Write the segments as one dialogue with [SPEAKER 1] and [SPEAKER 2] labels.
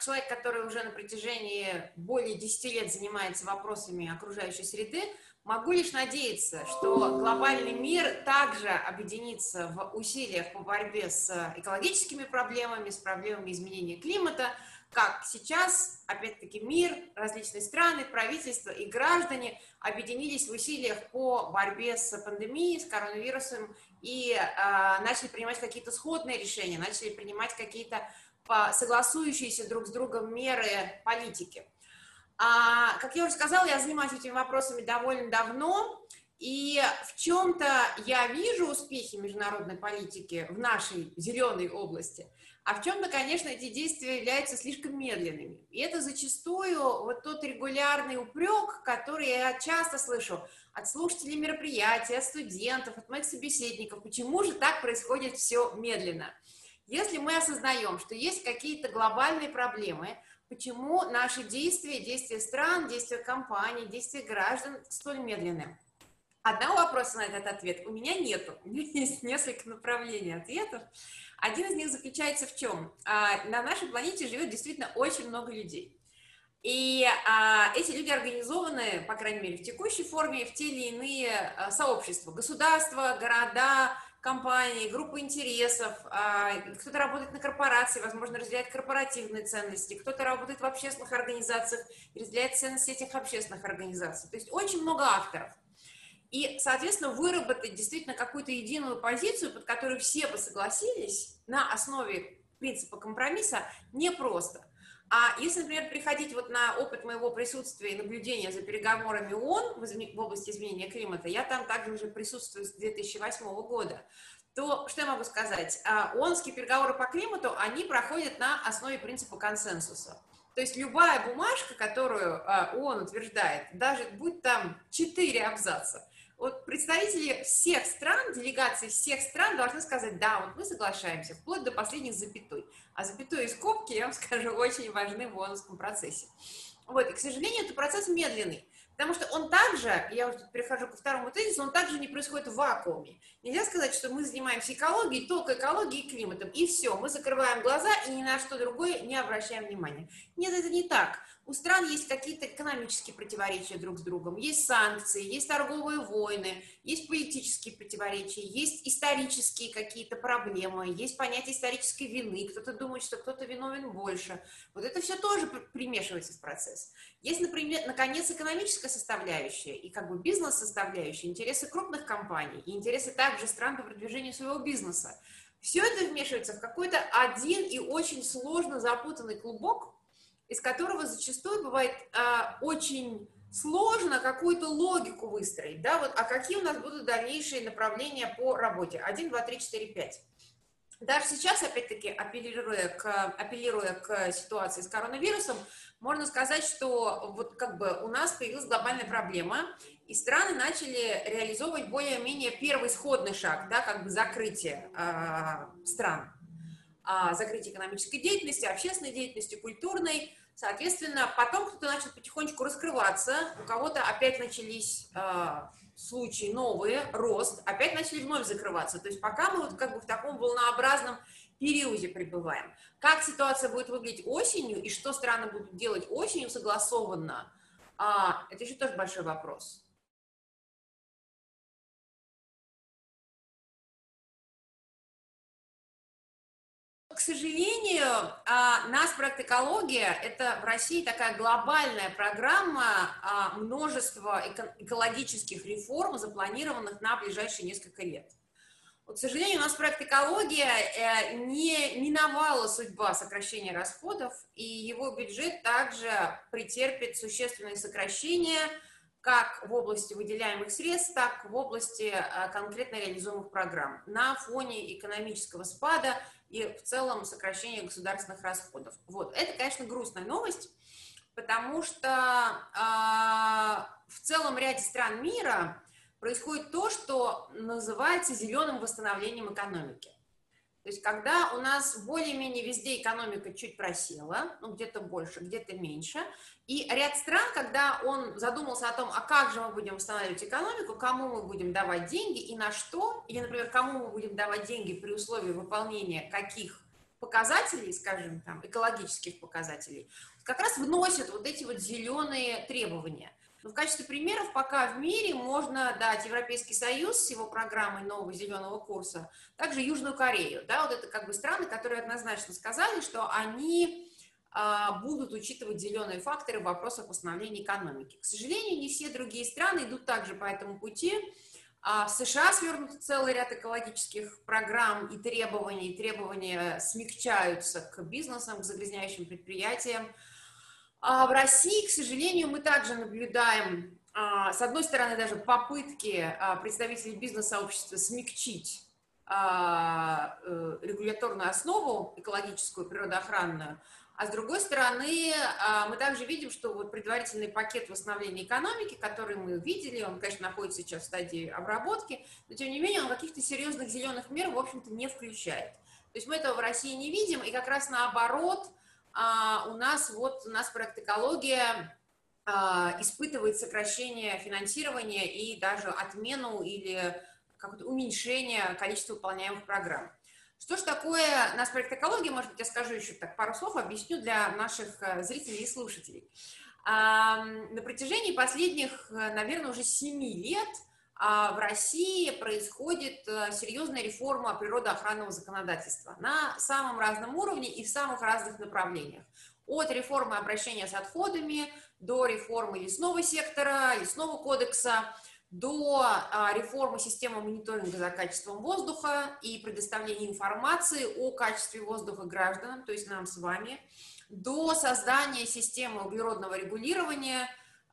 [SPEAKER 1] человек, который уже на протяжении более 10 лет занимается вопросами окружающей среды, могу лишь надеяться, что глобальный мир также объединится в усилиях по борьбе с экологическими проблемами, с проблемами изменения климата, как сейчас, опять-таки, мир, различные страны, правительства и граждане объединились в усилиях по борьбе с пандемией, с коронавирусом и э, начали принимать какие-то сходные решения, начали принимать какие-то согласующиеся друг с другом меры политики. А, как я уже сказала, я занимаюсь этими вопросами довольно давно, и в чем-то я вижу успехи международной политики в нашей зеленой области, а в чем-то, конечно, эти действия являются слишком медленными. И это зачастую вот тот регулярный упрек, который я часто слышу от слушателей мероприятий, от студентов, от моих собеседников, почему же так происходит все медленно. Если мы осознаем, что есть какие-то глобальные проблемы, почему наши действия, действия стран, действия компаний, действия граждан столь медленны? Одного вопроса на этот ответ у меня нету. У меня есть несколько направлений ответов. Один из них заключается в чем? А, на нашей планете живет действительно очень много людей. И а, эти люди организованы, по крайней мере, в текущей форме, в те или иные а, сообщества, государства, города, компании, группы интересов, а, кто-то работает на корпорации, возможно, разделяет корпоративные ценности, кто-то работает в общественных организациях и разделяет ценности этих общественных организаций. То есть очень много авторов. И, соответственно, выработать действительно какую-то единую позицию, под которую все бы согласились на основе принципа компромисса, непросто. А если, например, приходить вот на опыт моего присутствия и наблюдения за переговорами ООН в области изменения климата, я там также уже присутствую с 2008 года, то что я могу сказать? А, ООНские переговоры по климату, они проходят на основе принципа консенсуса. То есть любая бумажка, которую а, ООН утверждает, даже будь там четыре абзаца, вот представители всех стран, делегации всех стран должны сказать, да, вот мы соглашаемся, вплоть до последних запятой. А запятой и скобки, я вам скажу, очень важны в ООНовском процессе. Вот, и, к сожалению, это процесс медленный. Потому что он также, я уже перехожу ко второму тезису, он также не происходит в вакууме. Нельзя сказать, что мы занимаемся экологией, только экологией и климатом, и все, мы закрываем глаза и ни на что другое не обращаем внимания. Нет, это не так. У стран есть какие-то экономические противоречия друг с другом, есть санкции, есть торговые войны, есть политические противоречия, есть исторические какие-то проблемы, есть понятие исторической вины, кто-то думает, что кто-то виновен больше. Вот это все тоже примешивается в процесс. Есть, например, наконец, экономическая составляющая и как бы бизнес-составляющая, интересы крупных компаний и интересы также стран по продвижению своего бизнеса. Все это вмешивается в какой-то один и очень сложно запутанный клубок, из которого зачастую бывает а, очень сложно какую-то логику выстроить, да, вот, а какие у нас будут дальнейшие направления по работе? 1, 2, 3, 4, 5. Даже сейчас, опять-таки, апеллируя к, апеллируя к ситуации с коронавирусом, можно сказать, что вот как бы у нас появилась глобальная проблема, и страны начали реализовывать более-менее первый исходный шаг, да, как бы закрытие э, стран а, закрытие экономической деятельности, общественной деятельности, культурной. Соответственно, потом кто-то начал потихонечку раскрываться, у кого-то опять начались а, случаи новые, рост, опять начали вновь закрываться. То есть пока мы вот как бы в таком волнообразном периоде пребываем. Как ситуация будет выглядеть осенью и что страны будут делать осенью согласованно, а, это еще тоже большой вопрос. Сожалению, а, нас проект «Экология» — это в России такая глобальная программа а, множества экологических реформ, запланированных на ближайшие несколько лет. Вот, к сожалению, у нас проект «Экология» э, не миновала судьба сокращения расходов, и его бюджет также претерпит существенные сокращения как в области выделяемых средств, так в области а, конкретно реализуемых программ на фоне экономического спада – и в целом сокращение государственных расходов. Вот, это, конечно, грустная новость, потому что э, в целом ряде стран мира происходит то, что называется зеленым восстановлением экономики. То есть когда у нас более-менее везде экономика чуть просела, ну где-то больше, где-то меньше, и ряд стран, когда он задумался о том, а как же мы будем восстанавливать экономику, кому мы будем давать деньги и на что, или, например, кому мы будем давать деньги при условии выполнения каких показателей, скажем, там, экологических показателей, как раз вносят вот эти вот зеленые требования. Но в качестве примеров пока в мире можно дать Европейский Союз с его программой нового зеленого курса, также Южную Корею. Да, вот это как бы страны, которые однозначно сказали, что они а, будут учитывать зеленые факторы в вопросах восстановления экономики. К сожалению, не все другие страны идут также по этому пути. А в США свернут целый ряд экологических программ и требований. Требования смягчаются к бизнесам, к загрязняющим предприятиям. А в России, к сожалению, мы также наблюдаем, а, с одной стороны, даже попытки а, представителей бизнес-сообщества смягчить а, э, регуляторную основу экологическую, природоохранную, а с другой стороны, мы также видим, что вот предварительный пакет восстановления экономики, который мы видели, он, конечно, находится сейчас в стадии обработки, но тем не менее он каких-то серьезных зеленых мер, в общем-то, не включает. То есть мы этого в России не видим, и как раз наоборот, у нас вот, у нас проект «Экология» а, испытывает сокращение финансирования и даже отмену или какое-то уменьшение количества выполняемых программ. Что ж такое наш проект экологии? Может быть, я скажу еще так пару слов, объясню для наших э, зрителей и слушателей. На протяжении последних, э, наверное, уже семи лет а, в России происходит э, серьезная реформа природоохранного законодательства на самом разном уровне и в самых разных направлениях. От реформы обращения с отходами до реформы лесного сектора, лесного кодекса, до а, реформы системы мониторинга за качеством воздуха и предоставления информации о качестве воздуха гражданам, то есть нам с вами, до создания системы углеродного регулирования,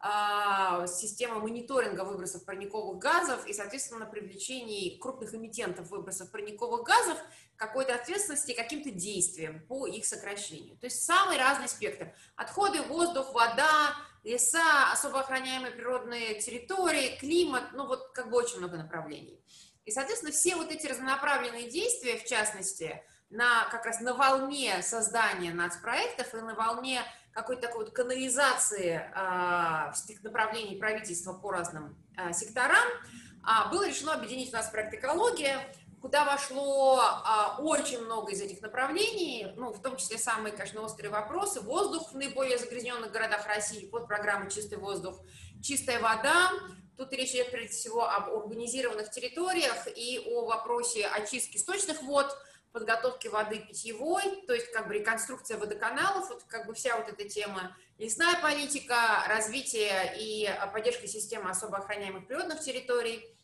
[SPEAKER 1] а, системы мониторинга выбросов парниковых газов и, соответственно, привлечении крупных эмитентов выбросов парниковых газов какой-то ответственности каким-то действием по их сокращению. То есть самый разный спектр. Отходы, воздух, вода, леса, особо охраняемые природные территории, климат, ну вот как бы очень много направлений. И, соответственно, все вот эти разнонаправленные действия, в частности, на, как раз на волне создания нацпроектов и на волне какой-то такой вот канализации э, направлений правительства по разным э, секторам, э, было решено объединить у нас проект «Экология», куда вошло а, очень много из этих направлений, ну, в том числе самые, конечно, острые вопросы. Воздух в наиболее загрязненных городах России под программой «Чистый воздух», чистая вода. Тут речь идет, прежде всего, об урбанизированных территориях и о вопросе очистки сточных вод, подготовки воды питьевой, то есть как бы реконструкция водоканалов, вот как бы вся вот эта тема, лесная политика, развитие и поддержка системы особо охраняемых природных территорий –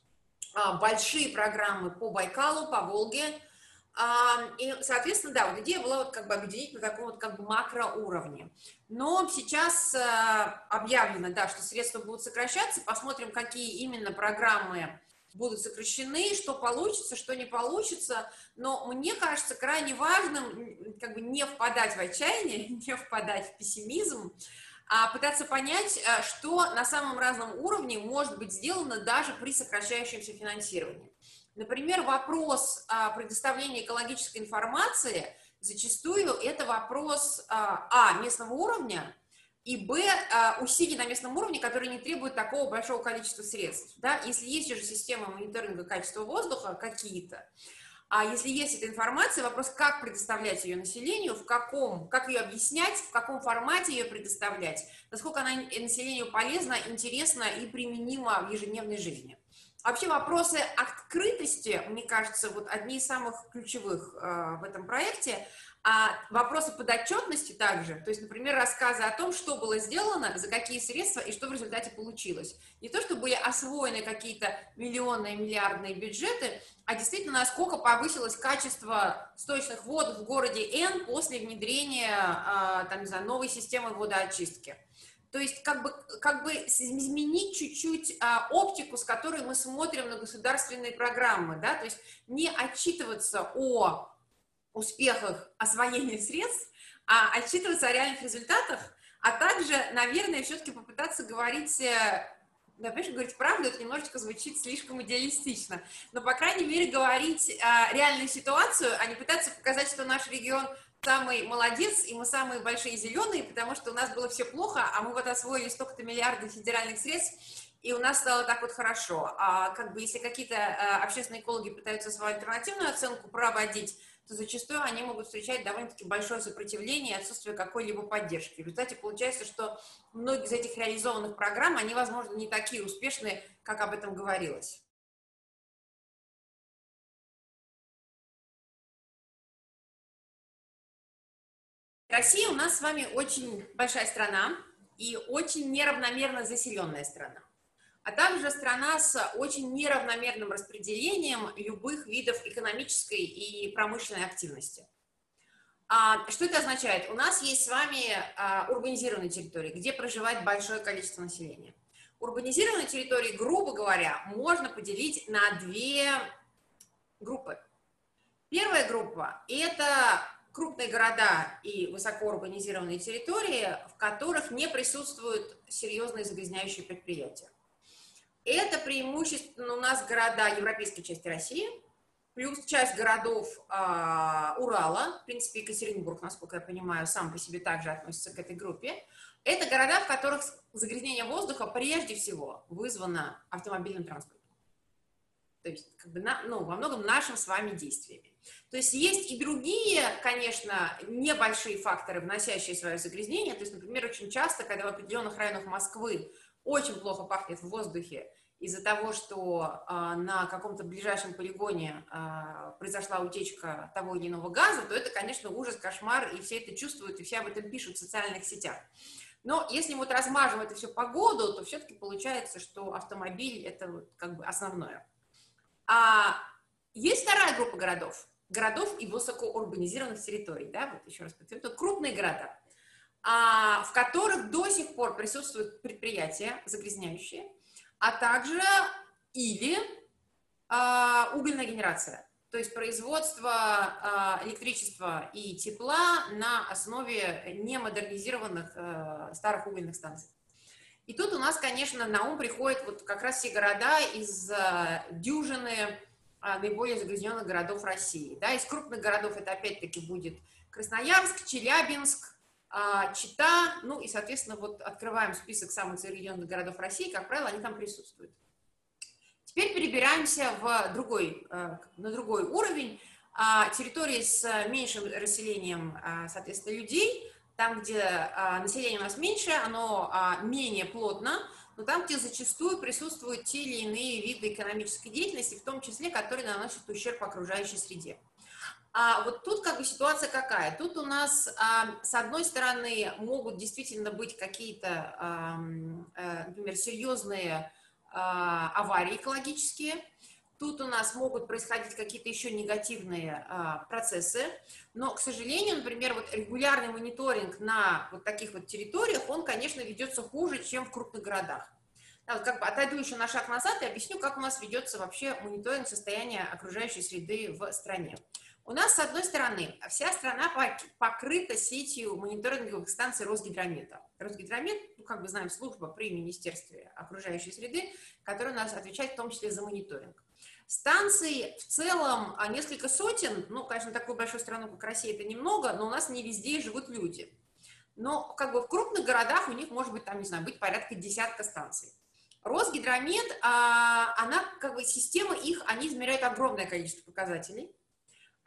[SPEAKER 1] а, большие программы по Байкалу, по Волге. А, и, соответственно, да, вот идея была вот как бы объединить на таком вот как бы макроуровне. Но сейчас э, объявлено, да, что средства будут сокращаться. Посмотрим, какие именно программы будут сокращены, что получится, что не получится. Но мне кажется крайне важным как бы не впадать в отчаяние, не впадать в пессимизм, а пытаться понять, э, что на самом разном уровне может быть сделано даже при сокращающемся финансировании. Например, вопрос предоставления экологической информации зачастую это вопрос а, а местного уровня и б а, усилий на местном уровне, которые не требуют такого большого количества средств. Да? Если есть же система мониторинга качества воздуха какие-то, а если есть эта информация, вопрос, как предоставлять ее населению, в каком, как ее объяснять, в каком формате ее предоставлять, насколько она населению полезна, интересна и применима в ежедневной жизни. Вообще вопросы открытости, мне кажется, вот одни из самых ключевых э, в этом проекте, а вопросы подотчетности также, то есть, например, рассказы о том, что было сделано, за какие средства и что в результате получилось. Не то, что были освоены какие-то миллионные, миллиардные бюджеты, а действительно, насколько повысилось качество сточных вод в городе Н после внедрения, а, там, не знаю, новой системы водоочистки. То есть как бы, как бы изменить чуть-чуть а, оптику, с которой мы смотрим на государственные программы, да, то есть не отчитываться о успехах освоения средств, а отчитываться о реальных результатах, а также, наверное, все-таки попытаться говорить э, да, говорить правду, это немножечко звучит слишком идеалистично, но, по крайней мере, говорить э, реальную ситуацию, а не пытаться показать, что наш регион самый молодец, и мы самые большие зеленые, потому что у нас было все плохо, а мы вот освоили столько-то миллиардов федеральных средств, и у нас стало так вот хорошо. А как бы если какие-то а, общественные экологи пытаются свою альтернативную оценку проводить, то зачастую они могут встречать довольно-таки большое сопротивление и отсутствие какой-либо поддержки. В результате получается, что многие из этих реализованных программ, они, возможно, не такие успешные, как об этом говорилось. Россия у нас с вами очень большая страна и очень неравномерно заселенная страна, а также страна с очень неравномерным распределением любых видов экономической и промышленной активности. А, что это означает? У нас есть с вами а, урбанизированные территории, где проживает большое количество населения. Урбанизированные территории, грубо говоря, можно поделить на две группы. Первая группа – это крупные города и высокоурбанизированные территории, в которых не присутствуют серьезные загрязняющие предприятия. Это преимущественно у нас города европейской части России, плюс часть городов э, Урала, в принципе, Екатеринбург, насколько я понимаю, сам по себе также относится к этой группе. Это города, в которых загрязнение воздуха прежде всего вызвано автомобильным транспортом. То есть, как бы, на, ну, во многом нашим с вами действиями. То есть есть и другие, конечно, небольшие факторы, вносящие свое загрязнение. То есть, например, очень часто, когда в определенных районах Москвы очень плохо пахнет в воздухе из-за того, что э, на каком-то ближайшем полигоне э, произошла утечка того или иного газа, то это, конечно, ужас, кошмар, и все это чувствуют, и все об этом пишут в социальных сетях. Но если вот размажем это все по году, то все-таки получается, что автомобиль это вот как бы основное. А есть вторая группа городов, городов и высокоурбанизированных территорий, да, вот еще раз подтверждаю, крупные города, а, в которых до сих пор присутствуют предприятия загрязняющие, а также или а, угольная генерация, то есть производство а, электричества и тепла на основе немодернизированных а, старых угольных станций. И тут у нас, конечно, на ум приходят вот как раз все города из а, дюжины а, наиболее загрязненных городов России. Да, из крупных городов это опять-таки будет Красноярск, Челябинск, а, Чита, ну и, соответственно, вот открываем список самых загрязненных городов России, как правило, они там присутствуют. Теперь перебираемся в другой, а, на другой уровень, территории с меньшим расселением, соответственно, людей, там, где население у нас меньше, оно менее плотно, но там, где зачастую присутствуют те или иные виды экономической деятельности, в том числе, которые наносят ущерб окружающей среде. А вот тут как бы ситуация какая? Тут у нас, а, с одной стороны, могут действительно быть какие-то, а, например, серьезные а, аварии экологические, Тут у нас могут происходить какие-то еще негативные а, процессы, но, к сожалению, например, вот регулярный мониторинг на вот таких вот территориях, он, конечно, ведется хуже, чем в крупных городах. Да, вот как бы отойду еще на шаг назад и объясню, как у нас ведется вообще мониторинг состояния окружающей среды в стране. У нас, с одной стороны, вся страна покрыта сетью мониторинговых станций Росгидромета. Росгидромет, ну, как бы знаем, служба при Министерстве окружающей среды, которая у нас отвечает в том числе за мониторинг. Станций в целом а, несколько сотен, ну, конечно, такую большую страну, как Россия, это немного, но у нас не везде живут люди. Но как бы в крупных городах у них может быть, там, не знаю, быть порядка десятка станций. Росгидромет, а, она, как бы, система их, они измеряют огромное количество показателей.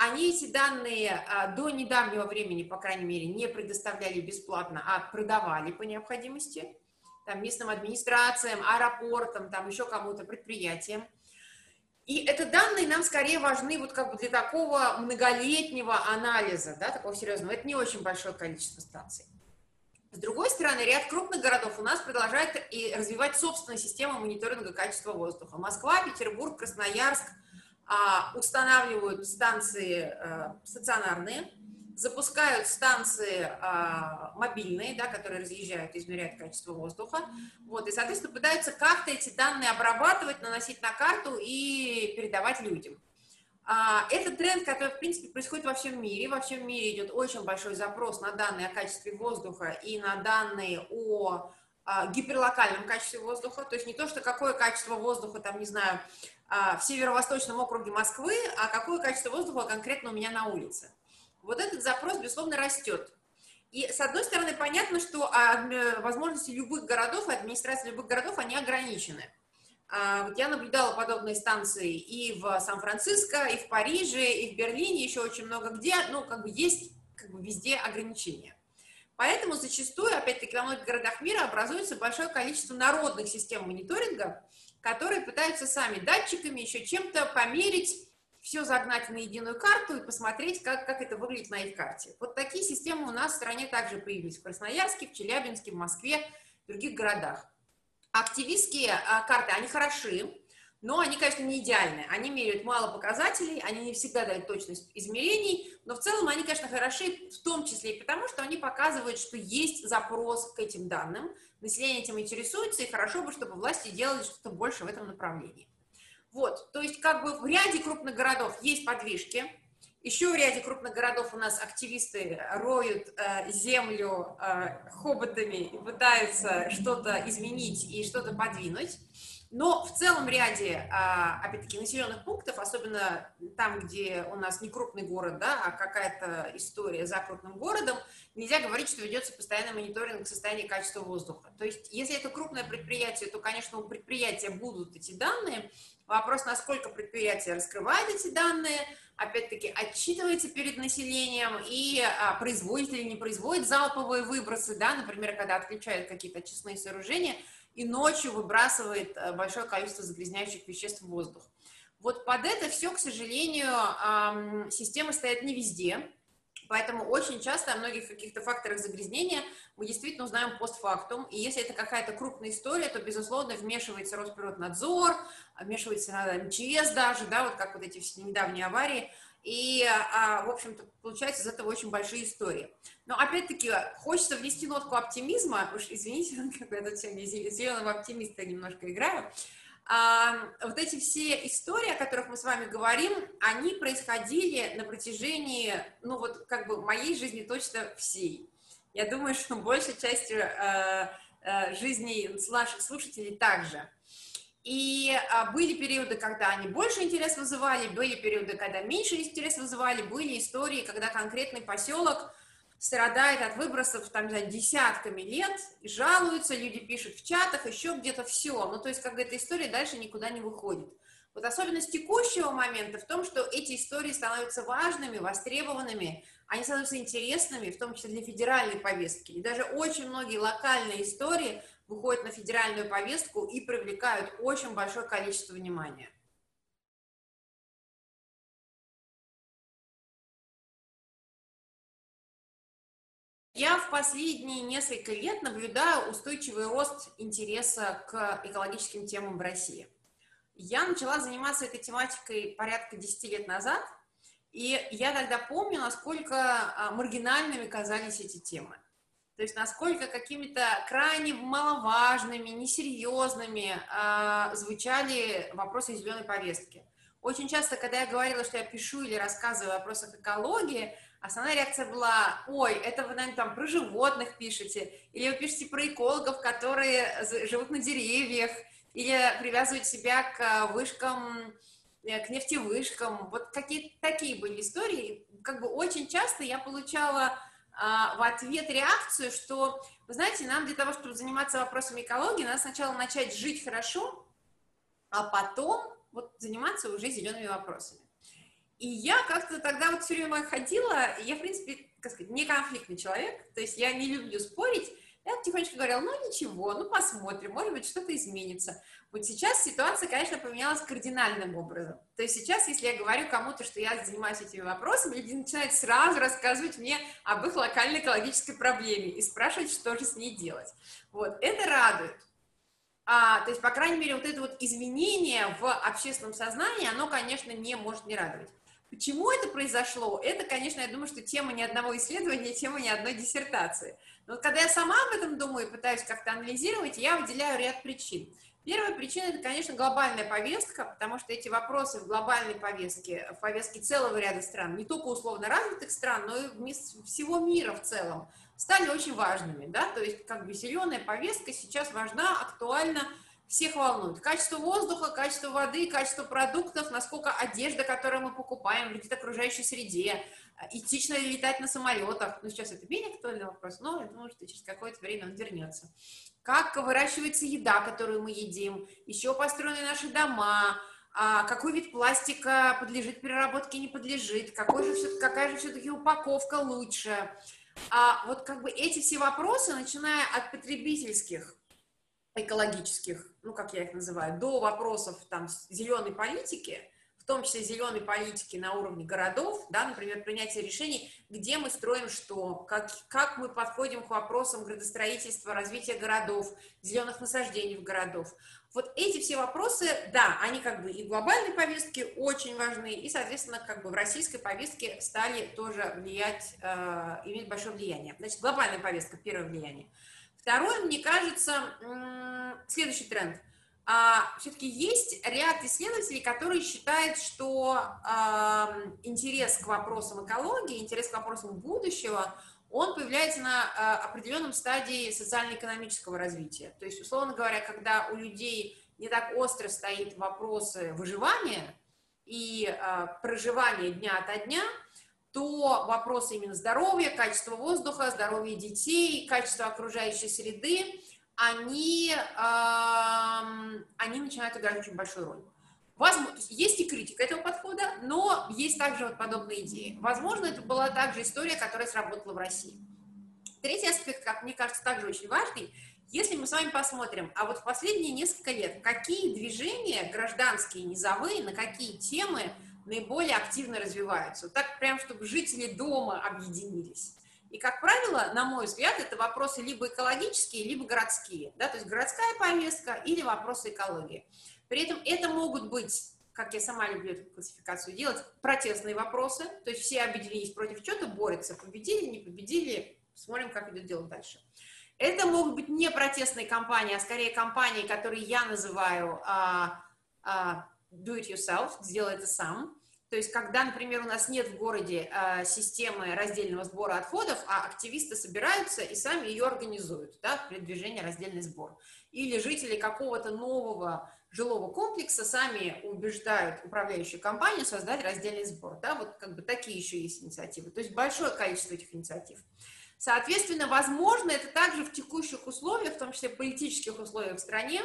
[SPEAKER 1] Они эти данные а, до недавнего времени, по крайней мере, не предоставляли бесплатно, а продавали по необходимости там, местным администрациям, аэропортам, там еще кому-то, предприятиям. И это данные нам скорее важны вот как бы для такого многолетнего анализа, да, такого серьезного. Это не очень большое количество станций. С другой стороны, ряд крупных городов у нас продолжает и развивать собственную систему мониторинга качества воздуха. Москва, Петербург, Красноярск устанавливают станции а, стационарные, запускают станции а, мобильные, да, которые разъезжают измеряют качество воздуха, вот, и, соответственно, пытаются как-то эти данные обрабатывать, наносить на карту и передавать людям. А, это тренд, который, в принципе, происходит во всем мире. Во всем мире идет очень большой запрос на данные о качестве воздуха и на данные о а, гиперлокальном качестве воздуха, то есть не то, что какое качество воздуха, там, не знаю, а, в северо-восточном округе Москвы, а какое качество воздуха конкретно у меня на улице. Вот этот запрос, безусловно, растет. И, с одной стороны, понятно, что а, возможности любых городов, администрации любых городов, они ограничены. А, вот я наблюдала подобные станции и в Сан-Франциско, и в Париже, и в Берлине, еще очень много где, ну, как бы есть как бы везде ограничения. Поэтому зачастую, опять-таки, во многих городах мира образуется большое количество народных систем мониторинга, которые пытаются сами датчиками еще чем-то померить, все загнать на единую карту и посмотреть, как, как это выглядит на их карте. Вот такие системы у нас в стране также появились в Красноярске, в Челябинске, в Москве, в других городах. Активистские а, карты, они хороши, но они, конечно, не идеальны. Они меряют мало показателей, они не всегда дают точность измерений, но в целом они, конечно, хороши, в том числе и потому, что они показывают, что есть запрос к этим данным, население этим интересуется, и хорошо бы, чтобы власти делали что-то больше в этом направлении. Вот, то есть как бы в ряде крупных городов есть подвижки, еще в ряде крупных городов у нас активисты роют э, землю э, хоботами и пытаются что-то изменить и что-то подвинуть. Но в целом ряде, а, опять-таки, населенных пунктов, особенно там, где у нас не крупный город, да, а какая-то история за крупным городом, нельзя говорить, что ведется постоянный мониторинг состояния качества воздуха. То есть, если это крупное предприятие, то, конечно, у предприятия будут эти данные. Вопрос, насколько предприятие раскрывает эти данные, опять-таки, отчитывается перед населением и а, производит или не производит залповые выбросы, да, например, когда отключают какие-то очистные сооружения – и ночью выбрасывает э, большое количество загрязняющих веществ в воздух. Вот под это все, к сожалению, системы стоят не везде, Поэтому очень часто о многих каких-то факторах загрязнения мы действительно узнаем постфактум. И если это какая-то крупная история, то, безусловно, вмешивается Росприроднадзор, вмешивается МЧС даже, да, вот как вот эти все недавние аварии. И, а, в общем-то, получается из этого очень большие истории. Но, опять-таки, хочется внести нотку оптимизма. Уж извините, как я тут сегодня зеленого оптимиста немножко играю. Вот эти все истории, о которых мы с вами говорим, они происходили на протяжении, ну вот как бы моей жизни точно всей. Я думаю, что большей частью э, э, жизни наших слушателей также. И а, были периоды, когда они больше интерес вызывали, были периоды, когда меньше интерес вызывали, были истории, когда конкретный поселок страдает от выбросов там, за десятками лет, жалуются, люди пишут в чатах, еще где-то все. Ну, то есть, как эта история дальше никуда не выходит. Вот особенность текущего момента в том, что эти истории становятся важными, востребованными, они становятся интересными, в том числе для федеральной повестки. И даже очень многие локальные истории выходят на федеральную повестку и привлекают очень большое количество внимания. Я в последние несколько лет наблюдаю устойчивый рост интереса к экологическим темам в России. Я начала заниматься этой тематикой порядка 10 лет назад, и я тогда помню, насколько а, маргинальными казались эти темы. То есть насколько какими-то крайне маловажными, несерьезными э, звучали вопросы зеленой повестки. Очень часто, когда я говорила, что я пишу или рассказываю о вопросах экологии, основная реакция была, ой, это вы, наверное, там про животных пишете, или вы пишете про экологов, которые живут на деревьях, или привязывают себя к вышкам, э, к нефтевышкам. Вот какие-то такие были истории. Как бы очень часто я получала а, в ответ реакцию, что, вы знаете, нам для того, чтобы заниматься вопросами экологии, надо сначала начать жить хорошо, а потом вот заниматься уже зелеными вопросами. И я как-то тогда вот все время ходила, я, в принципе, как сказать, не конфликтный человек, то есть я не люблю спорить, я тихонечко говорила, ну ничего, ну посмотрим, может быть, что-то изменится. Вот сейчас ситуация, конечно, поменялась кардинальным образом. То есть сейчас, если я говорю кому-то, что я занимаюсь этими вопросами, люди начинают сразу рассказывать мне об их локальной экологической проблеме и спрашивать, что же с ней делать. Вот, это радует. А, то есть, по крайней мере, вот это вот изменение в общественном сознании, оно, конечно, не может не радовать. Почему это произошло? Это, конечно, я думаю, что тема ни одного исследования, тема ни одной диссертации. Но когда я сама об этом думаю и пытаюсь как-то анализировать, я выделяю ряд причин. Первая причина – это, конечно, глобальная повестка, потому что эти вопросы в глобальной повестке, в повестке целого ряда стран, не только условно развитых стран, но и всего мира в целом, стали очень важными. Да? То есть как бы зеленая повестка сейчас важна, актуальна, всех волнует. Качество воздуха, качество воды, качество продуктов, насколько одежда, которую мы покупаем, вредит окружающей среде, Этично ли летать на самолетах? Ну, сейчас это менее актуальный вопрос, но я думаю, что через какое-то время он вернется. Как выращивается еда, которую мы едим? Еще построены наши дома? А какой вид пластика подлежит переработке, не подлежит? Какой же, какая же все-таки упаковка лучше? А вот как бы эти все вопросы, начиная от потребительских, экологических, ну, как я их называю, до вопросов там зеленой политики – том числе зеленой политики на уровне городов, да, например, принятие решений, где мы строим что, как, как мы подходим к вопросам градостроительства, развития городов, зеленых насаждений в городов. Вот эти все вопросы, да, они как бы и в глобальной повестке очень важны, и, соответственно, как бы в российской повестке стали тоже влиять, э, иметь большое влияние. Значит, глобальная повестка, первое влияние. Второе, мне кажется, следующий тренд – а, все-таки есть ряд исследователей, которые считают, что а, интерес к вопросам экологии, интерес к вопросам будущего, он появляется на а, определенном стадии социально-экономического развития. То есть, условно говоря, когда у людей не так остро стоит вопросы выживания и а, проживания дня ото дня, то вопросы именно здоровья, качества воздуха, здоровья детей, качества окружающей среды, они, они начинают играть очень большую роль. Возможно, есть, есть и критика этого подхода, но есть также вот подобные идеи. Возможно, это была также история, которая сработала в России. Третий аспект, как мне кажется, также очень важный. Если мы с вами посмотрим, а вот в последние несколько лет, какие движения гражданские, низовые, на какие темы наиболее активно развиваются? Вот так прям, чтобы жители дома объединились. И, как правило, на мой взгляд, это вопросы либо экологические, либо городские, да, то есть городская повестка или вопросы экологии. При этом это могут быть, как я сама люблю эту классификацию делать, протестные вопросы, то есть все объединились против чего-то, борются, победили, не победили, смотрим, как идет дело дальше. Это могут быть не протестные кампании, а скорее кампании, которые я называю uh, uh, do it yourself, сделай это сам. То есть, когда, например, у нас нет в городе э, системы раздельного сбора отходов, а активисты собираются и сами ее организуют, да, предвижение раздельный сбор. Или жители какого-то нового жилого комплекса сами убеждают управляющую компанию создать раздельный сбор. Да, вот как бы такие еще есть инициативы. То есть большое количество этих инициатив. Соответственно, возможно, это также в текущих условиях, в том числе политических условиях в стране,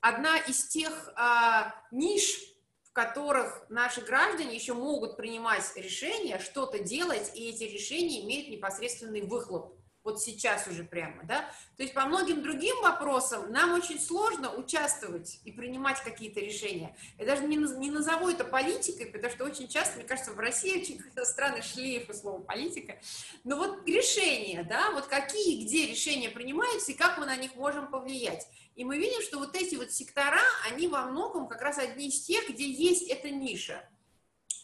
[SPEAKER 1] одна из тех а, ниш, которых наши граждане еще могут принимать решения, что-то делать, и эти решения имеют непосредственный выхлоп вот сейчас уже прямо, да, то есть по многим другим вопросам нам очень сложно участвовать и принимать какие-то решения. Я даже не, не назову это политикой, потому что очень часто, мне кажется, в России очень странный шлейф слова политика, но вот решения, да, вот какие, где решения принимаются и как мы на них можем повлиять. И мы видим, что вот эти вот сектора, они во многом как раз одни из тех, где есть эта ниша.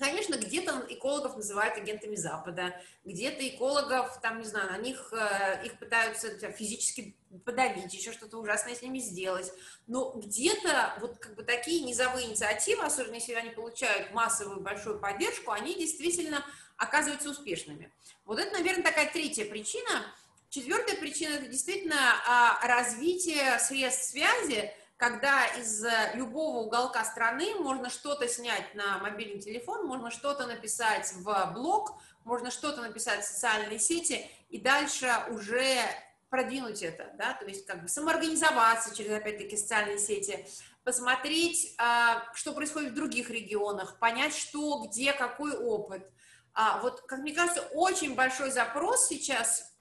[SPEAKER 1] Конечно, где-то экологов называют агентами Запада, где-то экологов, там, не знаю, на них, э, их пытаются физически подавить, еще что-то ужасное с ними сделать. Но где-то вот как бы такие низовые инициативы, особенно если они получают массовую большую поддержку, они действительно оказываются успешными. Вот это, наверное, такая третья причина. Четвертая причина – это действительно а, развитие средств связи, когда из э, любого уголка страны можно что-то снять на мобильный телефон, можно что-то написать в блог, можно что-то написать в социальные сети и дальше уже продвинуть это, да, то есть как бы самоорганизоваться через, опять-таки, социальные сети, посмотреть, а, что происходит в других регионах, понять, что, где, какой опыт. А вот, как мне кажется, очень большой запрос сейчас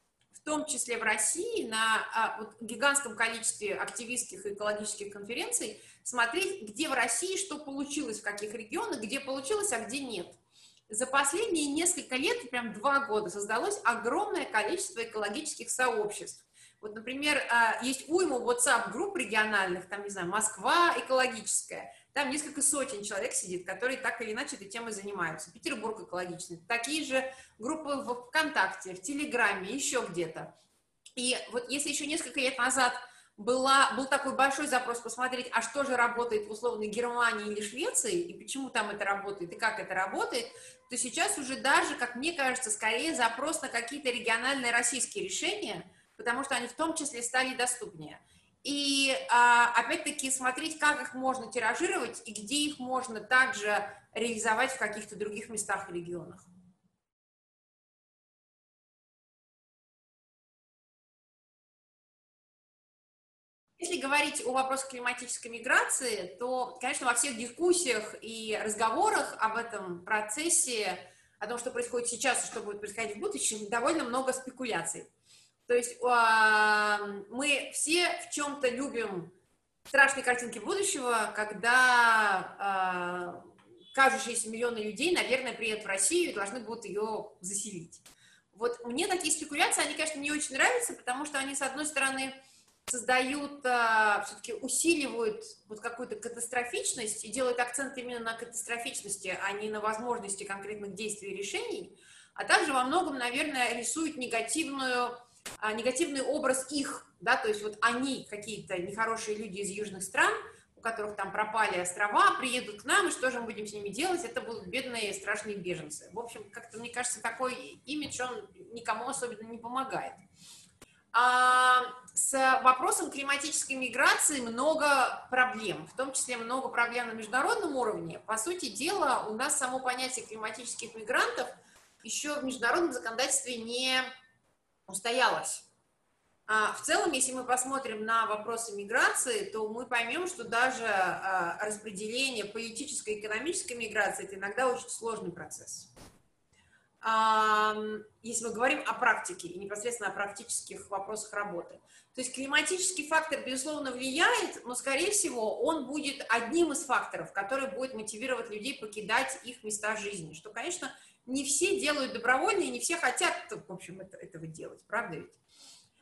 [SPEAKER 1] том числе в России, на а, вот, гигантском количестве активистских и экологических конференций, смотреть, где в России что получилось, в каких регионах, где получилось, а где нет. За последние несколько лет, прям два года, создалось огромное количество экологических сообществ. Вот, например, а, есть уйма WhatsApp-групп региональных, там, не знаю, Москва экологическая, там несколько сотен человек сидит, которые так или иначе этой темой занимаются. Петербург экологичный. Такие же группы в ВКонтакте, в Телеграме, еще где-то. И вот если еще несколько лет назад была, был такой большой запрос посмотреть, а что же работает в условной Германии или Швеции, и почему там это работает, и как это работает, то сейчас уже даже, как мне кажется, скорее запрос на какие-то региональные российские решения, потому что они в том числе стали доступнее и а, опять-таки смотреть, как их можно тиражировать и где их можно также реализовать в каких-то других местах и регионах. Если говорить о вопросах климатической миграции, то, конечно, во всех дискуссиях и разговорах об этом процессе, о том, что происходит сейчас и что будет происходить в будущем, довольно много спекуляций. То есть а, мы все в чем-то любим страшные картинки будущего, когда а, кажущиеся миллионы людей, наверное, приедут в Россию и должны будут ее заселить. Вот мне такие спекуляции, они, конечно, не очень нравятся, потому что они, с одной стороны, создают, а, все-таки усиливают вот какую-то катастрофичность и делают акцент именно на катастрофичности, а не на возможности конкретных действий и решений, а также во многом, наверное, рисуют негативную, а, негативный образ их, да, то есть вот они какие-то нехорошие люди из южных стран, у которых там пропали острова, приедут к нам, и что же мы будем с ними делать? Это будут бедные страшные беженцы. В общем, как-то, мне кажется, такой имидж, он никому особенно не помогает. А, с вопросом климатической миграции много проблем, в том числе много проблем на международном уровне. По сути дела, у нас само понятие климатических мигрантов еще в международном законодательстве не устоялось. А, в целом, если мы посмотрим на вопросы миграции, то мы поймем, что даже а, распределение политической и экономической миграции – это иногда очень сложный процесс если мы говорим о практике и непосредственно о практических вопросах работы. То есть климатический фактор, безусловно, влияет, но, скорее всего, он будет одним из факторов, который будет мотивировать людей покидать их места жизни, что, конечно, не все делают добровольно, и не все хотят, в общем, это, этого делать, правда ведь?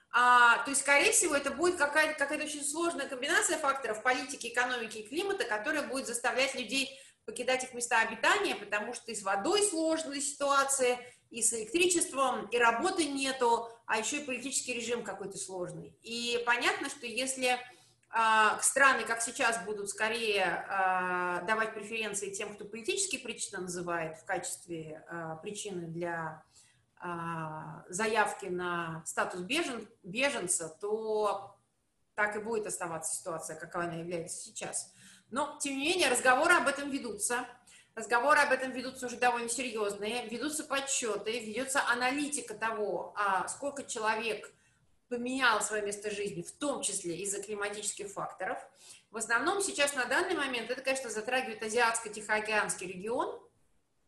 [SPEAKER 1] А, то есть, скорее всего, это будет какая-то какая очень сложная комбинация факторов политики, экономики и климата, которая будет заставлять людей покидать их места обитания, потому что и с водой сложная ситуация, и с электричеством, и работы нету, а еще и политический режим какой-то сложный. И понятно, что если э, страны, как сейчас, будут скорее э, давать преференции тем, кто политические причины называет в качестве э, причины для э, заявки на статус бежен, беженца, то так и будет оставаться ситуация, какова она является сейчас. Но, тем не менее, разговоры об этом ведутся. Разговоры об этом ведутся уже довольно серьезные, ведутся подсчеты, ведется аналитика того, а сколько человек поменял свое место жизни, в том числе из-за климатических факторов. В основном сейчас на данный момент это, конечно, затрагивает Азиатско-Тихоокеанский регион,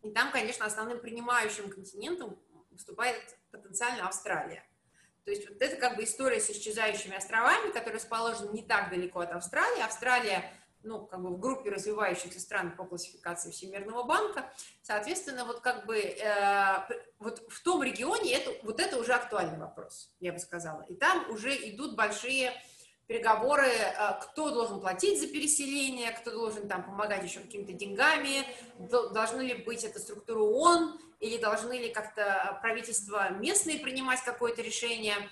[SPEAKER 1] и там, конечно, основным принимающим континентом выступает потенциально Австралия. То есть вот это как бы история с исчезающими островами, которые расположены не так далеко от Австралии. Австралия ну, как бы в группе развивающихся стран по классификации Всемирного банка. Соответственно, вот как бы э, вот в том регионе это, вот это уже актуальный вопрос, я бы сказала. И там уже идут большие переговоры, э, кто должен платить за переселение, кто должен там помогать еще какими-то деньгами, должны ли быть это структура ООН, или должны ли как-то правительства местные принимать какое-то решение –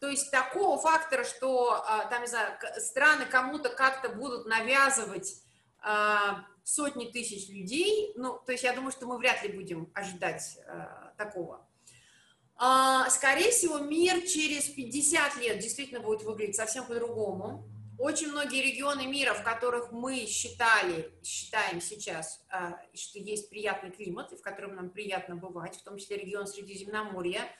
[SPEAKER 1] то есть такого фактора, что а, там, не знаю, страны кому-то как-то будут навязывать а, сотни тысяч людей, ну, то есть я думаю, что мы вряд ли будем ожидать а, такого. Скорее всего, мир через 50 лет действительно будет выглядеть совсем по-другому. Очень многие регионы мира, в которых мы считали, считаем сейчас, что есть приятный климат, и в котором нам приятно бывать, в том числе регион Средиземноморья,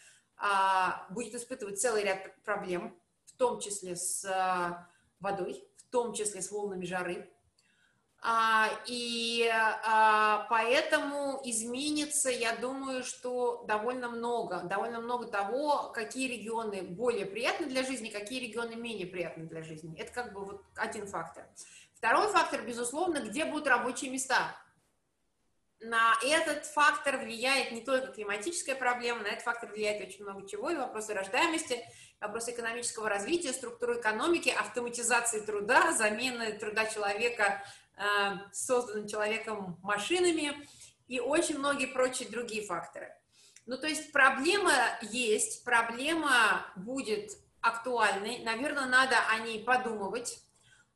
[SPEAKER 1] будет испытывать целый ряд проблем, в том числе с а, водой, в том числе с волнами жары. А, и поэтому изменится, я думаю, что довольно много, довольно много того, какие регионы более приятны для жизни, какие регионы менее приятны для жизни. Это как бы вот один фактор. Второй фактор, безусловно, где будут рабочие места на этот фактор влияет не только климатическая проблема, на этот фактор влияет очень много чего, и вопросы рождаемости, вопросы экономического развития, структуры экономики, автоматизации труда, замены труда человека э, созданным человеком машинами и очень многие прочие другие факторы. Ну, то есть проблема есть, проблема будет актуальной, наверное, надо о ней подумывать,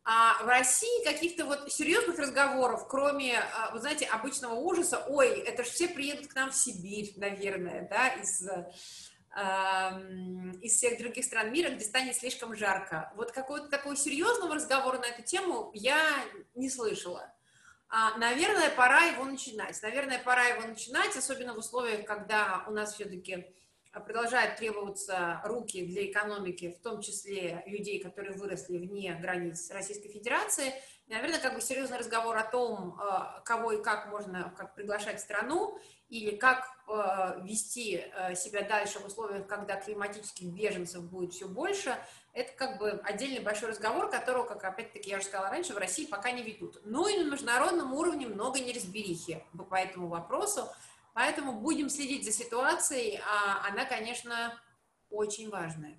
[SPEAKER 1] а в России каких-то вот серьезных разговоров, кроме, а, вы знаете, обычного ужаса, ой, это же все приедут к нам в Сибирь, наверное, да, из, э, из всех других стран мира, где станет слишком жарко. Вот какого-то такого серьезного разговора на эту тему я не слышала. А, наверное, пора его начинать. Наверное, пора его начинать, особенно в условиях, когда у нас все-таки продолжают требоваться руки для экономики, в том числе людей, которые выросли вне границ Российской Федерации. И, наверное, как бы серьезный разговор о том, э, кого и как можно как приглашать в страну, или как э, вести э, себя дальше в условиях, когда климатических беженцев будет все больше, это как бы отдельный большой разговор, которого, как опять-таки я уже сказала раньше, в России пока не ведут. Ну и на международном уровне много неразберихи по этому вопросу, поэтому будем следить за ситуацией, а она, конечно, очень важная.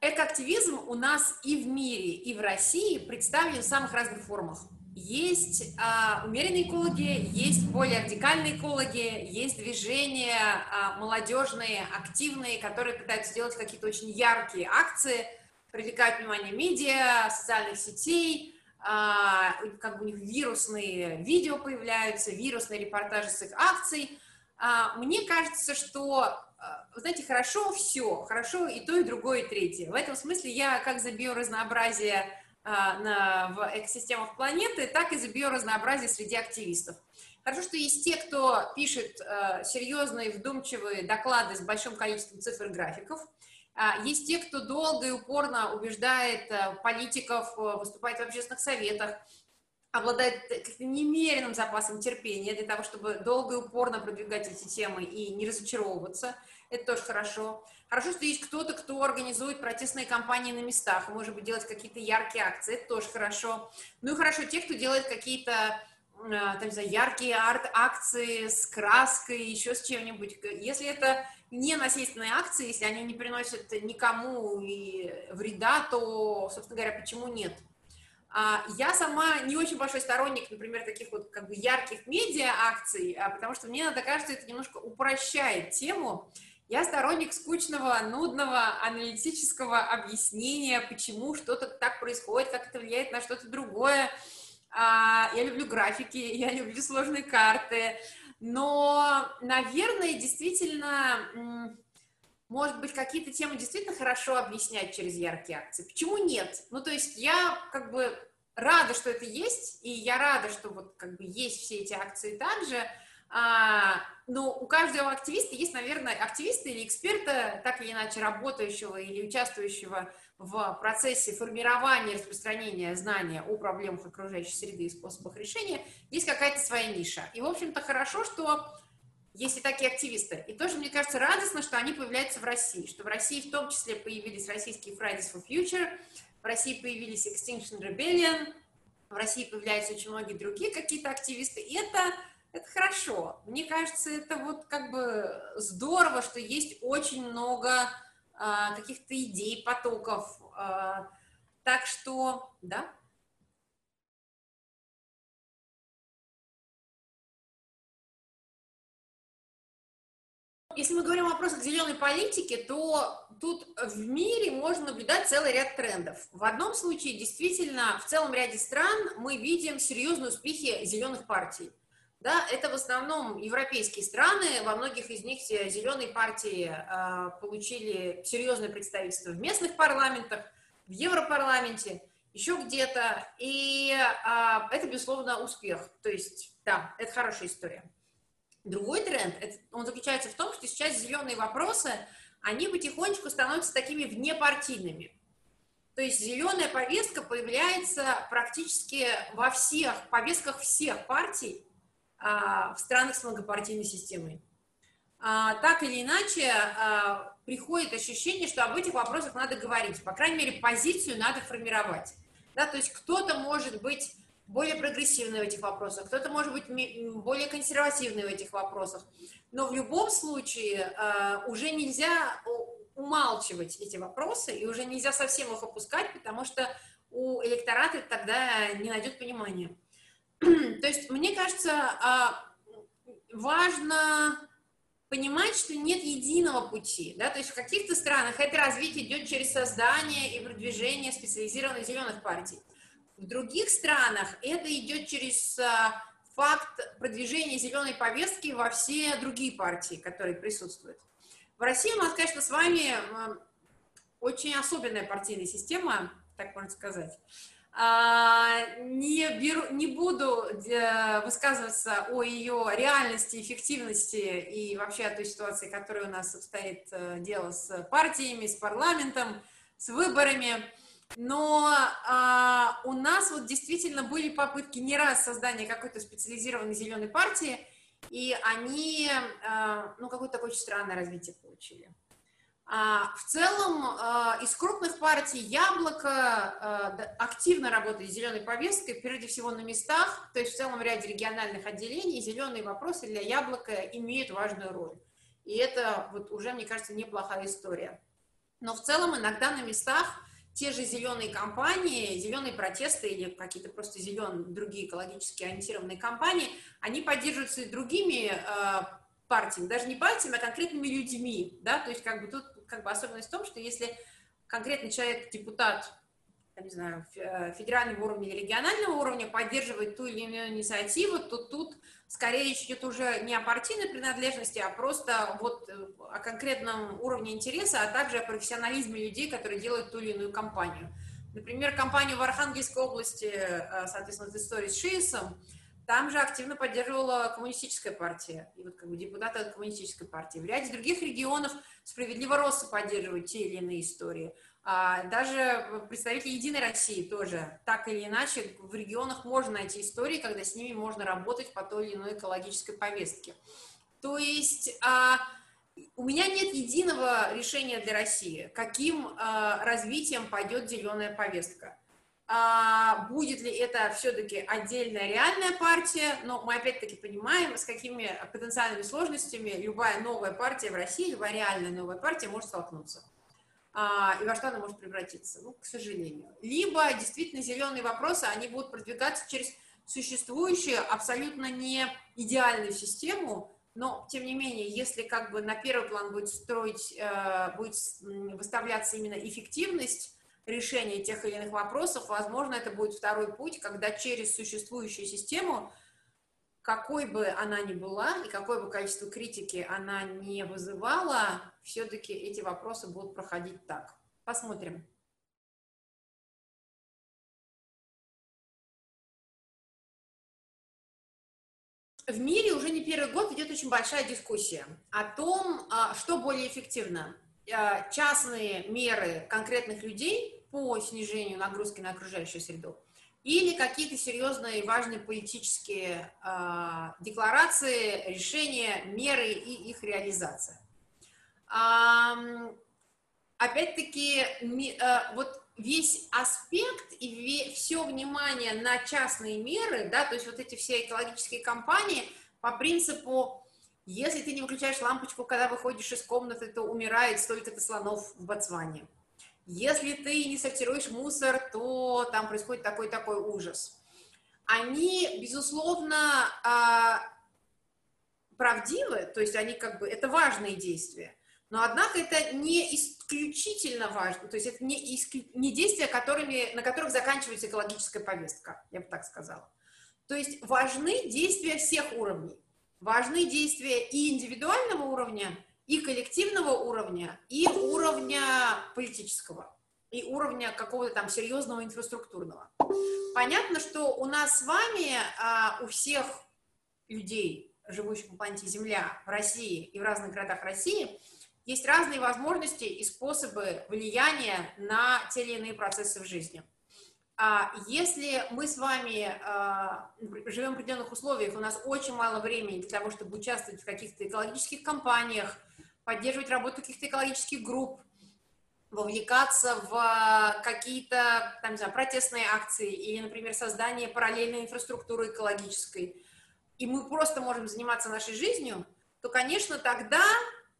[SPEAKER 1] Экоактивизм у нас и в мире, и в России представлен в самых разных формах. Есть а, умеренные экологи, есть более радикальные экологи, есть движения а, молодежные, активные, которые пытаются сделать какие-то очень яркие акции, привлекают внимание медиа, социальных сетей, а, как бы у них вирусные видео появляются, вирусные репортажи с их акций. А, мне кажется, что а, знаете, хорошо все, хорошо и то, и другое, и третье. В этом смысле я как за биоразнообразие в экосистемах планеты, так и за биоразнообразие среди активистов. Хорошо, что есть те, кто пишет серьезные, вдумчивые доклады с большим количеством цифр и графиков. А, есть те, кто долго и упорно убеждает э, политиков, э, выступает в общественных советах, обладает немеренным запасом терпения для того, чтобы долго и упорно продвигать эти темы и не разочаровываться. Это тоже хорошо. Хорошо, что есть кто-то, кто организует протестные кампании на местах, может быть, делать какие-то яркие акции, это тоже хорошо. Ну и хорошо те, кто делает какие-то э, там, не знаю, яркие арт-акции с краской, еще с чем-нибудь. Если это не насильственные акции, если они не приносят никому и вреда, то, собственно говоря, почему нет? А, я сама не очень большой сторонник, например, таких вот как бы ярких медиа-акций, а, потому что мне надо кажется, это немножко упрощает тему. Я сторонник скучного, нудного, аналитического объяснения, почему что-то так происходит, как это влияет на что-то другое. А, я люблю графики, я люблю сложные карты, но, наверное, действительно может быть, какие-то темы действительно хорошо объяснять через яркие акции. Почему нет? Ну, то есть я как бы рада, что это есть, и я рада, что вот как бы есть все эти акции также, а, но у каждого активиста есть, наверное, активиста или эксперта, так или иначе работающего или участвующего в процессе формирования и распространения знания о проблемах окружающей среды и способах решения, есть какая-то своя ниша. И, в общем-то, хорошо, что есть и такие активисты. И тоже, мне кажется, радостно, что они появляются в России, что в России в том числе появились российские Fridays for Future, в России появились Extinction Rebellion, в России появляются очень многие другие какие-то активисты, и это, это хорошо. Мне кажется, это вот как бы здорово, что есть очень много каких-то идей, потоков. А, так что, да, Если мы говорим о вопросах зеленой политики, то тут в мире можно наблюдать целый ряд трендов. В одном случае, действительно, в целом ряде стран мы видим серьезные успехи зеленых партий. Да, это в основном европейские страны, во многих из них зеленые партии э, получили серьезное представительство в местных парламентах, в Европарламенте, еще где-то, и э, это, безусловно, успех. То есть, да, это хорошая история. Другой тренд, он заключается в том, что сейчас зеленые вопросы, они потихонечку становятся такими внепартийными. То есть зеленая повестка появляется практически во всех повестках всех партий в странах с многопартийной системой. А, так или иначе, а, приходит ощущение, что об этих вопросах надо говорить. По крайней мере, позицию надо формировать. Да, то есть кто-то может быть более прогрессивный в этих вопросах, кто-то может быть более консервативный в этих вопросах. Но в любом случае уже нельзя умалчивать эти вопросы, и уже нельзя совсем их опускать, потому что у электората тогда не найдет понимания. То есть, мне кажется, а, важно понимать, что нет единого пути. Да? То есть в каких-то странах это развитие идет через создание и продвижение специализированных зеленых партий. В других странах это идет через а, факт продвижения зеленой повестки во все другие партии, которые присутствуют. В России у нас, конечно, с вами очень особенная партийная система, так можно сказать. А, не, беру, не буду э, высказываться о ее реальности, эффективности и вообще о той ситуации, которая у нас обстоит э, дело с партиями, с парламентом, с выборами. Но а, у нас вот действительно были попытки не раз создания какой-то специализированной зеленой партии, и они, а, ну, какое-то такое странное развитие получили. А, в целом, а, из крупных партий Яблоко а, активно работает с зеленой повесткой, прежде всего на местах, то есть в целом в ряде региональных отделений зеленые вопросы для Яблока имеют важную роль. И это вот уже, мне кажется, неплохая история. Но в целом иногда на местах те же зеленые компании, зеленые протесты или какие-то просто зеленые другие экологически ориентированные компании, они поддерживаются и другими партиями, даже не партиями, а конкретными людьми, да, то есть как бы тут как бы особенность в том, что если конкретный человек, депутат, я не знаю, э, федерального уровня или регионального уровня поддерживает ту или иную инициативу, то тут скорее речь идет уже не о партийной принадлежности, а просто вот э, о конкретном уровне интереса, а также о профессионализме людей, которые делают ту или иную кампанию. Например, кампанию в Архангельской области, э, соответственно, в истории с ШИСом, там же активно поддерживала коммунистическая партия, и вот как бы депутаты от коммунистической партии. В ряде других регионов справедливо Росса поддерживают те или иные истории. А даже представители Единой России тоже, так или иначе, в регионах можно найти истории, когда с ними можно работать по той или иной экологической повестке. То есть а, у меня нет единого решения для России, каким а, развитием пойдет зеленая повестка а, будет ли это все-таки отдельная реальная партия, но мы опять-таки понимаем, с какими потенциальными сложностями любая новая партия в России, любая реальная новая партия может столкнуться. А, и во что она может превратиться, ну, к сожалению. Либо действительно зеленые вопросы, они будут продвигаться через существующую абсолютно не идеальную систему, но, тем не менее, если как бы на первый план будет строить, э, будет выставляться именно эффективность решения тех или иных вопросов, возможно, это будет второй путь, когда через существующую систему, какой бы она ни была и какое бы количество критики она не вызывала, все-таки эти вопросы будут проходить так. Посмотрим. В мире уже не первый год идет очень большая дискуссия о том, а, что более эффективно частные меры конкретных людей по снижению нагрузки на окружающую среду или какие-то серьезные и важные политические э, декларации, решения, меры и их реализация. Э, опять-таки, э, вот весь аспект и все внимание на частные меры, да, то есть вот эти все экологические кампании по принципу если ты не выключаешь лампочку, когда выходишь из комнаты, то умирает столько-то слонов в Ботсване. Если ты не сортируешь мусор, то там происходит такой-такой ужас. Они, безусловно, а, правдивы, то есть они как бы, это важные действия, но однако это не исключительно важно, то есть это не, исклю, не действия, которыми, на которых заканчивается экологическая повестка, я бы так сказала. То есть важны действия всех уровней важны действия и индивидуального уровня, и коллективного уровня, и уровня политического, и уровня какого-то там серьезного инфраструктурного. Понятно, что у нас с вами, а, у всех людей, живущих на планете Земля в России и в разных городах России, есть разные возможности и способы влияния на те или иные процессы в жизни. А если мы с вами а, живем в определенных условиях, у нас очень мало времени для того, чтобы участвовать в каких-то экологических кампаниях, поддерживать работу каких-то экологических групп, вовлекаться в какие-то, там, не знаю, протестные акции или, например, создание параллельной инфраструктуры экологической, и мы просто можем заниматься нашей жизнью, то, конечно, тогда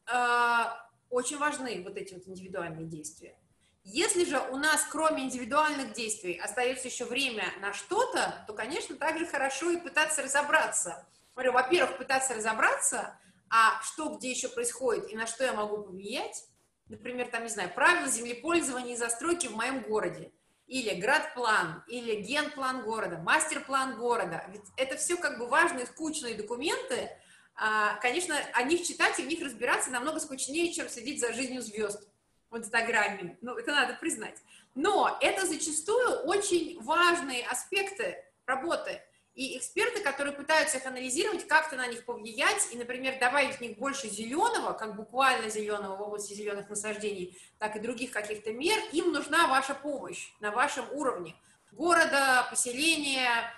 [SPEAKER 1] э, очень важны вот эти вот индивидуальные действия. Если же у нас, кроме индивидуальных действий, остается еще время на что-то, то, конечно, также хорошо и пытаться разобраться. Говорю, во-первых, пытаться разобраться, а что где еще происходит и на что я могу повлиять. Например, там, не знаю, правила землепользования и застройки в моем городе. Или градплан, или генплан города, мастер-план города. Ведь это все как бы важные, скучные документы. А, конечно, о них читать и в них разбираться намного скучнее, чем следить за жизнью звезд в Инстаграме. Ну, это надо признать. Но это зачастую очень важные аспекты работы. И эксперты, которые пытаются их анализировать, как-то на них повлиять, и, например, добавить в них больше зеленого, как буквально зеленого в области зеленых насаждений, так и других каких-то мер, им нужна ваша помощь на вашем уровне. Города, поселения,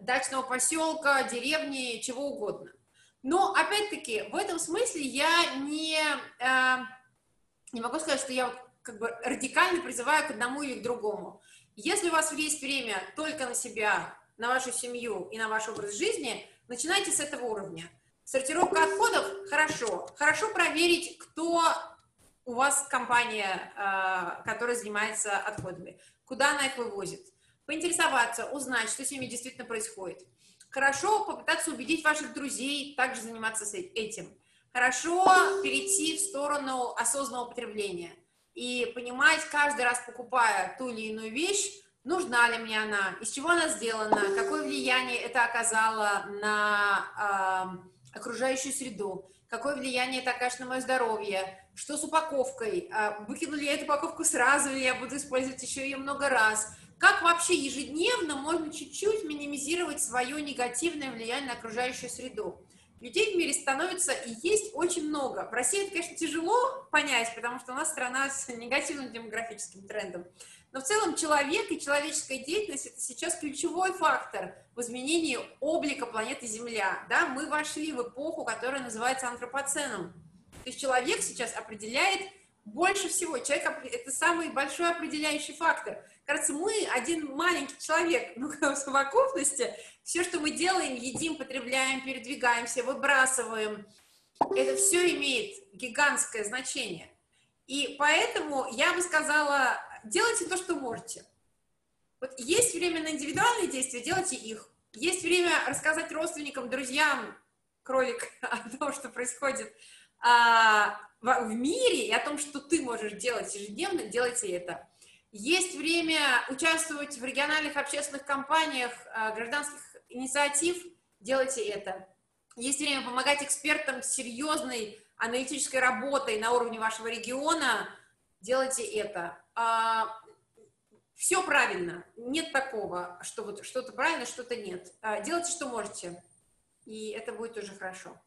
[SPEAKER 1] дачного поселка, деревни, чего угодно. Но, опять-таки, в этом смысле я не, э, не могу сказать, что я как бы радикально призываю к одному или к другому. Если у вас есть время только на себя, на вашу семью и на ваш образ жизни, начинайте с этого уровня. Сортировка отходов – хорошо. Хорошо проверить, кто у вас компания, э, которая занимается отходами, куда она их вывозит. Поинтересоваться, узнать, что с ними действительно происходит. Хорошо попытаться убедить ваших друзей также заниматься этим. Хорошо перейти в сторону осознанного потребления и понимать, каждый раз покупая ту или иную вещь, нужна ли мне она, из чего она сделана, какое влияние это оказало на э, окружающую среду, какое влияние это окажет на мое здоровье, что с упаковкой, э, выкину ли я эту упаковку сразу, или я буду использовать еще ее много раз, как вообще ежедневно можно чуть-чуть минимизировать свое негативное влияние на окружающую среду. Людей в мире становится и есть очень много. В России это, конечно, тяжело понять, потому что у нас страна с негативным демографическим трендом. Но в целом человек и человеческая деятельность – это сейчас ключевой фактор в изменении облика планеты Земля. Да? Мы вошли в эпоху, которая называется антропоценом. То есть человек сейчас определяет больше всего. Человек – это самый большой определяющий фактор. Кажется, мы один маленький человек, ну, в совокупности, все, что мы делаем, едим, потребляем, передвигаемся, выбрасываем, это все имеет гигантское значение. И поэтому я бы сказала, делайте то, что можете. Вот есть время на индивидуальные действия, делайте их. Есть время рассказать родственникам, друзьям, кролик, о том, что происходит а, в, мире, и о том, что ты можешь делать ежедневно, делайте это. Есть время участвовать в региональных общественных кампаниях, а, гражданских инициатив, делайте это. Есть время помогать экспертам с серьезной аналитической работой на уровне вашего региона, делайте это. А, все правильно, нет такого, что вот что-то правильно, что-то нет. А, делайте, что можете, и это будет уже хорошо.